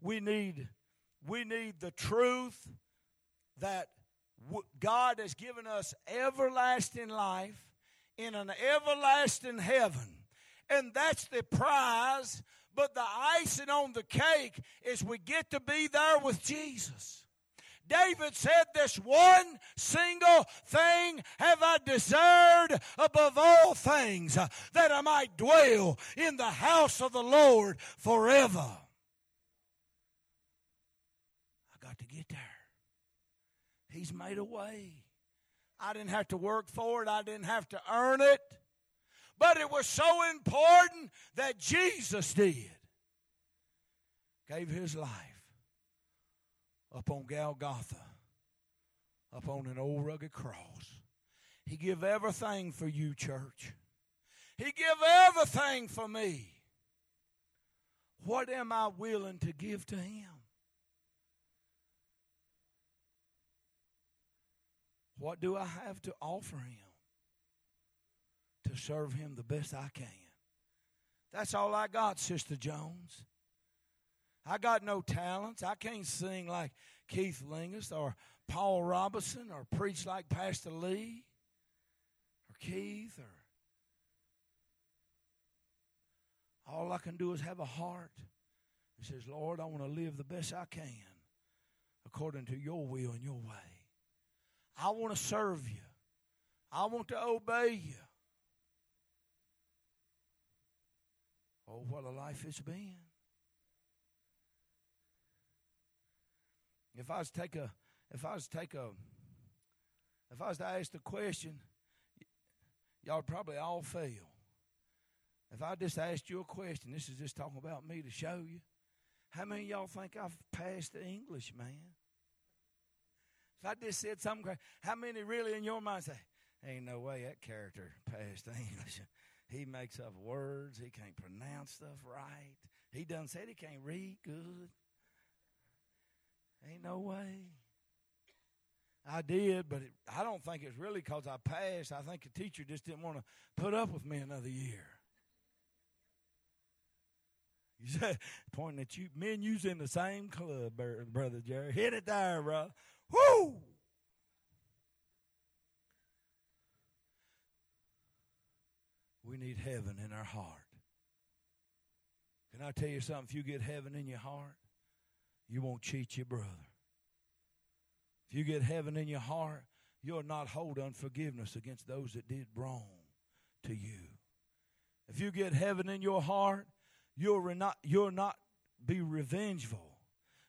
we need we need the truth that God has given us everlasting life in an everlasting heaven. And that's the prize, but the icing on the cake is we get to be there with Jesus. David said, This one single thing have I desired above all things, uh, that I might dwell in the house of the Lord forever. I got to get there. He's made a way. I didn't have to work for it, I didn't have to earn it. But it was so important that Jesus did. Gave his life up on Golgotha, up on an old rugged cross. He give everything for you, church. He give everything for me. What am I willing to give to him? What do I have to offer him to serve him the best I can? That's all I got, Sister Jones. I got no talents. I can't sing like Keith Lingus or Paul Robinson or preach like Pastor Lee or Keith or all I can do is have a heart that says, Lord, I want to live the best I can according to your will and your way. I want to serve you. I want to obey you. Oh, what a life it's been. If I was to take a, if I was to take a, if I was to ask the question, y'all would probably all fail. If I just asked you a question, this is just talking about me to show you. How many of y'all think I've passed the English, man? If I just said something, how many really in your mind say, ain't no way that character passed the <laughs> English? He makes up words. He can't pronounce stuff right. He done said he can't read good. Ain't no way. I did, but it, I don't think it's really because I passed. I think the teacher just didn't want to put up with me another year. You <laughs> said, pointing at you, men using in the same club, brother Jerry. Hit it there, bro. Whoo! We need heaven in our heart. Can I tell you something? If you get heaven in your heart, you won't cheat your brother. If you get heaven in your heart, you'll not hold unforgiveness against those that did wrong to you. If you get heaven in your heart, you'll not, you'll not be revengeful.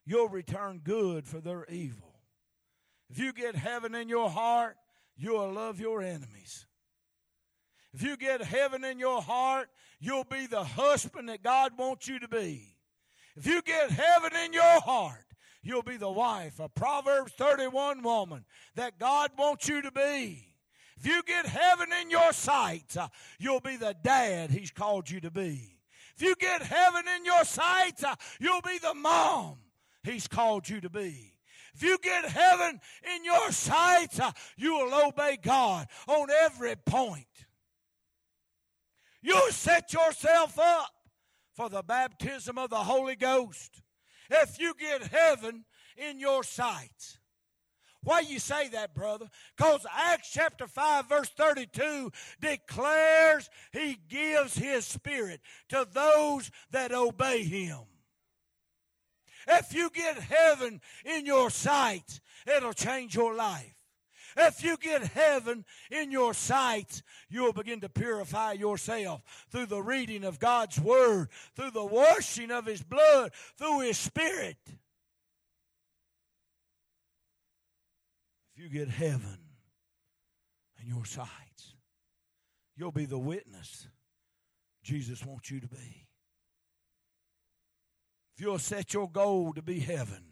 You'll return good for their evil. If you get heaven in your heart, you'll love your enemies. If you get heaven in your heart, you'll be the husband that God wants you to be. If you get heaven in your heart, you'll be the wife, a Proverbs 31 woman that God wants you to be. If you get heaven in your sights, uh, you'll be the dad He's called you to be. If you get heaven in your sights, uh, you'll be the mom He's called you to be. If you get heaven in your sights, uh, you will obey God on every point. You'll set yourself up for the baptism of the Holy Ghost. If you get heaven in your sights. Why you say that, brother? Because Acts chapter 5, verse 32 declares he gives his spirit to those that obey him. If you get heaven in your sight, it'll change your life. If you get heaven in your sight, you'll begin to purify yourself through the reading of God's Word, through the washing of His blood, through His Spirit. If you get heaven in your sights, you'll be the witness Jesus wants you to be. If you'll set your goal to be heaven,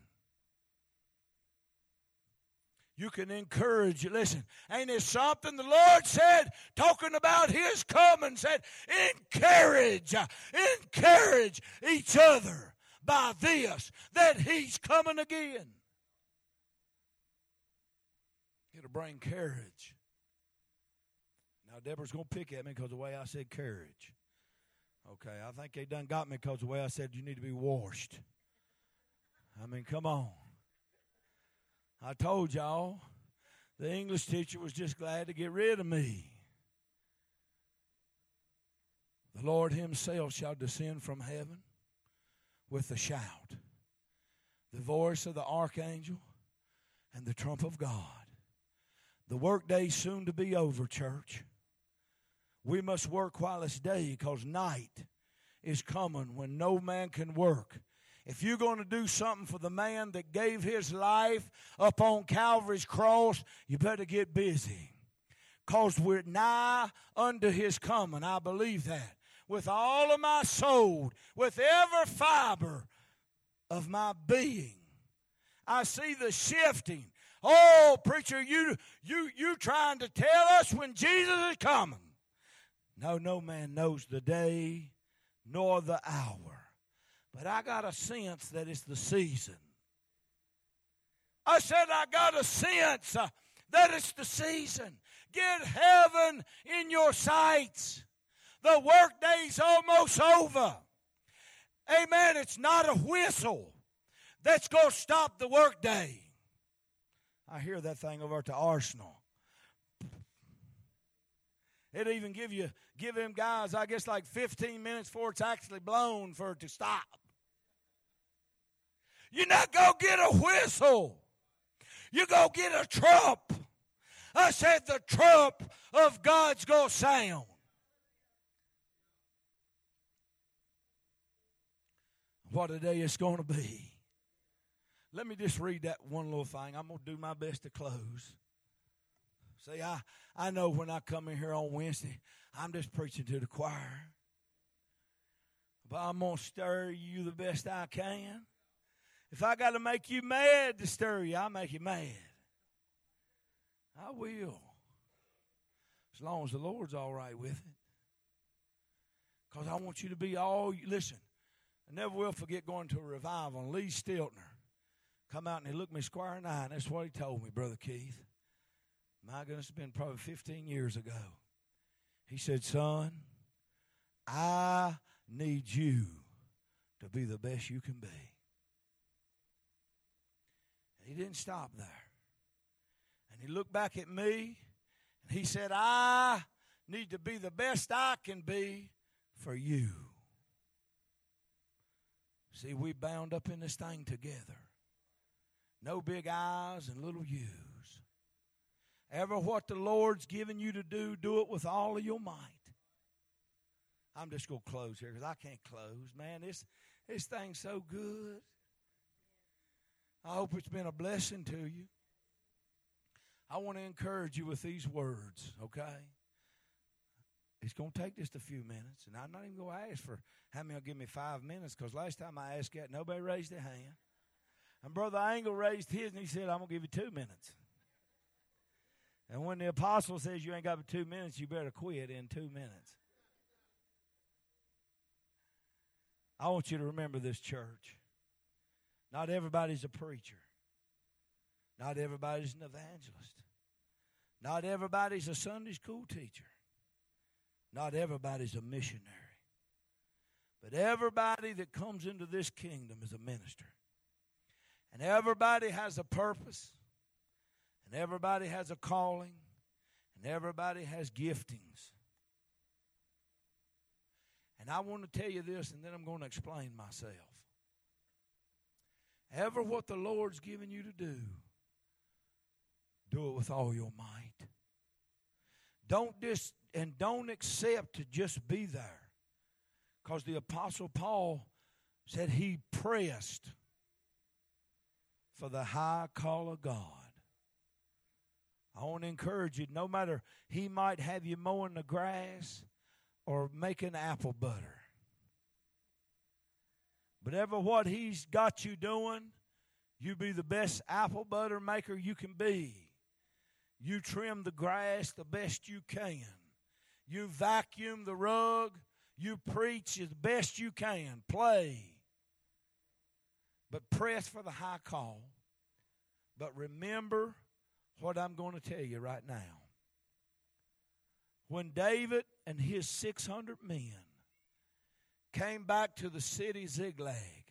you can encourage. Listen, ain't it something the Lord said, talking about His coming, said, encourage, uh, encourage each other by this, that He's coming again. It'll bring courage. Now, Deborah's going to pick at me because the way I said courage. Okay, I think they done got me because the way I said you need to be washed. I mean, come on. I told y'all the English teacher was just glad to get rid of me. The Lord Himself shall descend from heaven with a shout, the voice of the archangel, and the trump of God. The workday soon to be over, church. We must work while it's day because night is coming when no man can work. If you're going to do something for the man that gave his life up on Calvary's cross, you better get busy. Because we're nigh unto his coming. I believe that. With all of my soul, with every fiber of my being. I see the shifting. Oh, preacher, you you you trying to tell us when Jesus is coming. No, no man knows the day nor the hour. But I got a sense that it's the season. I said, I got a sense uh, that it's the season. Get heaven in your sights. The workday's almost over. Amen. It's not a whistle that's going to stop the workday. I hear that thing over at the arsenal. It even give you give them guys, I guess, like 15 minutes before it's actually blown for it to stop. You not going to get a whistle. You're going to get a trump. I said the trump of God's gonna sound. What a day it's gonna be. Let me just read that one little thing. I'm gonna do my best to close. See, I, I know when I come in here on Wednesday, I'm just preaching to the choir. But I'm going to stir you the best I can. If I got to make you mad to stir you, I'll make you mad. I will. As long as the Lord's all right with it. Because I want you to be all. Listen, I never will forget going to a revival. And Lee Stiltner come out and he looked me square in the eye. And that's what he told me, Brother Keith. My goodness, it's been probably 15 years ago. He said, Son, I need you to be the best you can be. He didn't stop there. And he looked back at me and he said, I need to be the best I can be for you. See, we bound up in this thing together. No big eyes and little you. Ever what the Lord's given you to do, do it with all of your might. I'm just going to close here because I can't close. Man, this, this thing's so good. I hope it's been a blessing to you. I want to encourage you with these words, okay? It's going to take just a few minutes, and I'm not even going to ask for how many will give me five minutes because last time I asked that, nobody raised their hand. And Brother Angle raised his, and he said, I'm going to give you two minutes. And when the apostle says you ain't got but two minutes, you better quit in two minutes. I want you to remember this church. Not everybody's a preacher. Not everybody's an evangelist. Not everybody's a Sunday school teacher. Not everybody's a missionary. But everybody that comes into this kingdom is a minister. And everybody has a purpose. And everybody has a calling, and everybody has giftings. And I want to tell you this, and then I'm going to explain myself. Ever what the Lord's given you to do, do it with all your might. Don't just and don't accept to just be there. Because the apostle Paul said he pressed for the high call of God. I want to encourage you no matter, he might have you mowing the grass or making apple butter. But ever what he's got you doing, you be the best apple butter maker you can be. You trim the grass the best you can. You vacuum the rug. You preach as best you can. Play. But press for the high call. But remember what I'm going to tell you right now. When David and his 600 men came back to the city Ziklag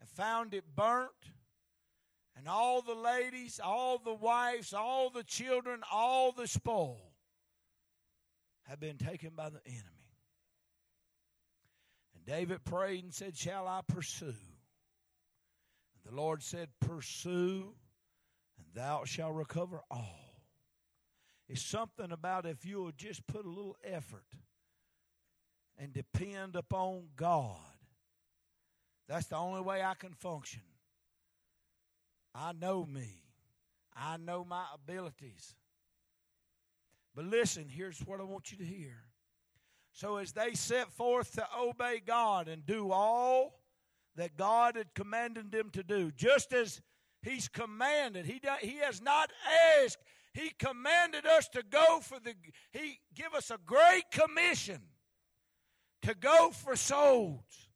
and found it burnt, and all the ladies, all the wives, all the children, all the spoil had been taken by the enemy. And David prayed and said, Shall I pursue? And the Lord said, Pursue, and thou shalt recover all. It's something about if you'll just put a little effort and depend upon God. That's the only way I can function. I know me. I know my abilities. But listen, here's what I want you to hear. So, as they set forth to obey God and do all that God had commanded them to do, just as He's commanded, He, he has not asked, He commanded us to go for the, He give us a great commission to go for souls.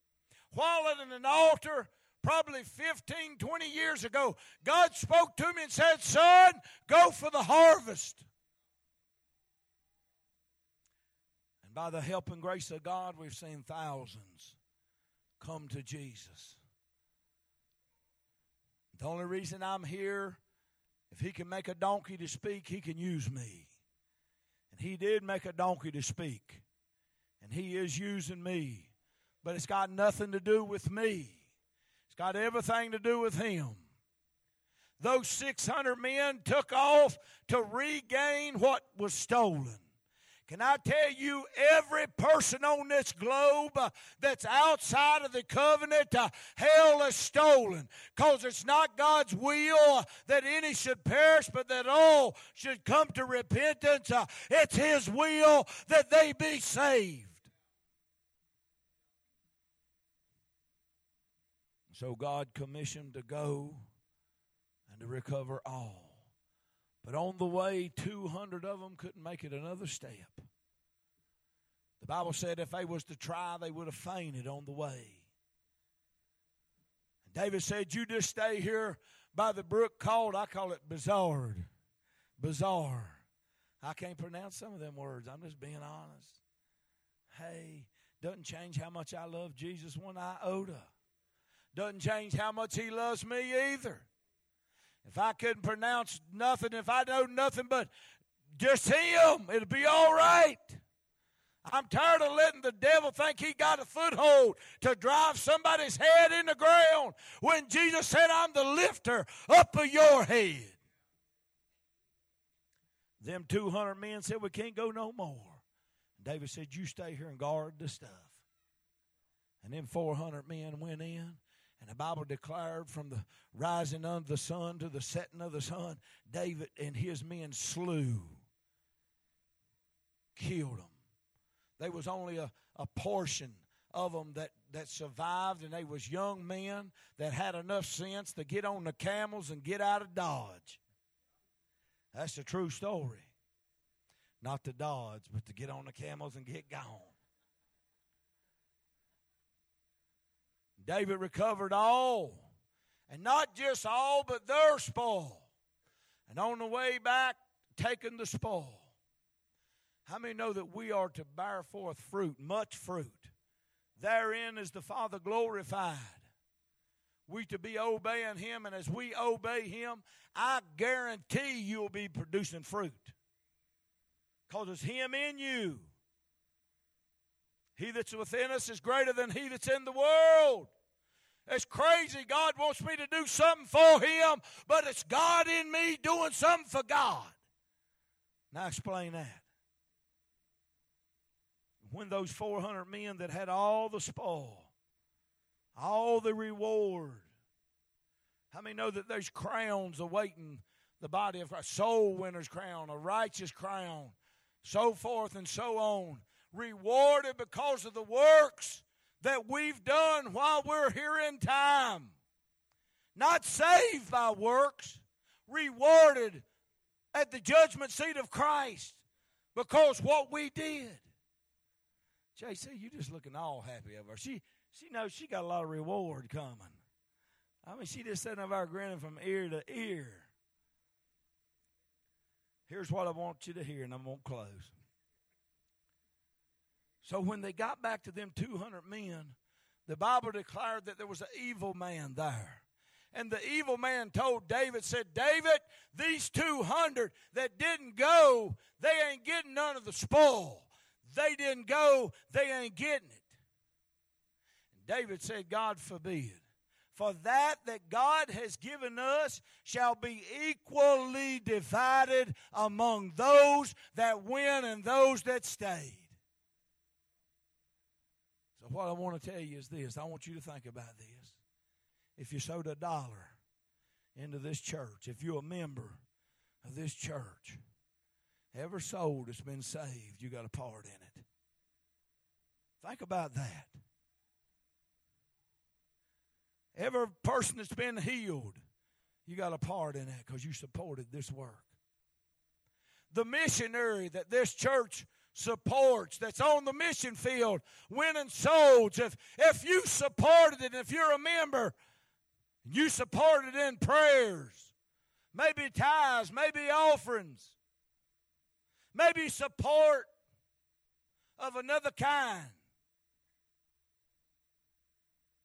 While at an altar, probably 15, 20 years ago, God spoke to me and said, Son, go for the harvest. And by the help and grace of God, we've seen thousands come to Jesus. The only reason I'm here, if He can make a donkey to speak, He can use me. And He did make a donkey to speak. And He is using me. But it's got nothing to do with me. It's got everything to do with him. Those 600 men took off to regain what was stolen. Can I tell you, every person on this globe uh, that's outside of the covenant, uh, hell is stolen. Because it's not God's will that any should perish, but that all should come to repentance. Uh, it's His will that they be saved. So God commissioned to go and to recover all. But on the way, 200 of them couldn't make it another step. The Bible said if they was to try, they would have fainted on the way. And David said, You just stay here by the brook called, I call it Bizarre. Bizarre. I can't pronounce some of them words. I'm just being honest. Hey, doesn't change how much I love Jesus one iota. Doesn't change how much he loves me either. If I couldn't pronounce nothing, if I know nothing but just him, it'd be all right. I'm tired of letting the devil think he got a foothold to drive somebody's head in the ground when Jesus said, I'm the lifter up of your head. Them 200 men said, We can't go no more. David said, You stay here and guard the stuff. And then 400 men went in and the Bible declared from the rising of the sun to the setting of the sun, David and his men slew, killed them. There was only a, a portion of them that, that survived, and they was young men that had enough sense to get on the camels and get out of Dodge. That's the true story. Not to Dodge, but to get on the camels and get gone. David recovered all, and not just all, but their spoil. And on the way back, taking the spoil. How many know that we are to bear forth fruit, much fruit? Therein is the Father glorified. We to be obeying Him, and as we obey Him, I guarantee you'll be producing fruit. Because it's Him in you. He that's within us is greater than he that's in the world. It's crazy. God wants me to do something for him, but it's God in me doing something for God. Now explain that. When those 400 men that had all the spoil, all the reward, how many know that there's crowns awaiting the body of Christ? Soul winner's crown, a righteous crown, so forth and so on rewarded because of the works that we've done while we're here in time. Not saved by works, rewarded at the judgment seat of Christ because what we did. JC, you just looking all happy over her. She she knows she got a lot of reward coming. I mean, she just sitting over there grinning from ear to ear. Here's what I want you to hear, and I'm to close. So when they got back to them 200 men, the Bible declared that there was an evil man there. And the evil man told David, said, David, these 200 that didn't go, they ain't getting none of the spoil. They didn't go, they ain't getting it. And David said, God forbid. For that that God has given us shall be equally divided among those that went and those that stayed. So, what I want to tell you is this I want you to think about this. If you sowed a dollar into this church, if you're a member of this church, every soul that's been saved, you got a part in it. Think about that. Every person that's been healed, you got a part in that because you supported this work. The missionary that this church supports, that's on the mission field, winning souls, if, if you supported it, if you're a member, you supported in prayers, maybe tithes, maybe offerings, maybe support of another kind,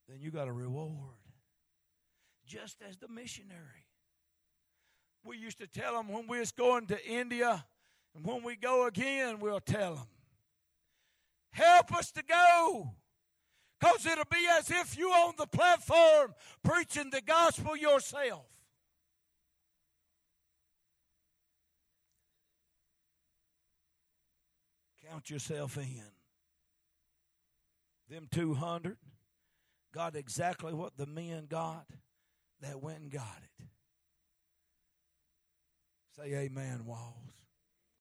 then you got a reward just as the missionary. We used to tell them when we was going to India, and when we go again, we'll tell them, help us to go. Because it'll be as if you on the platform preaching the gospel yourself. Count yourself in. Them 200 got exactly what the men got that went and got it. Say amen, Walls.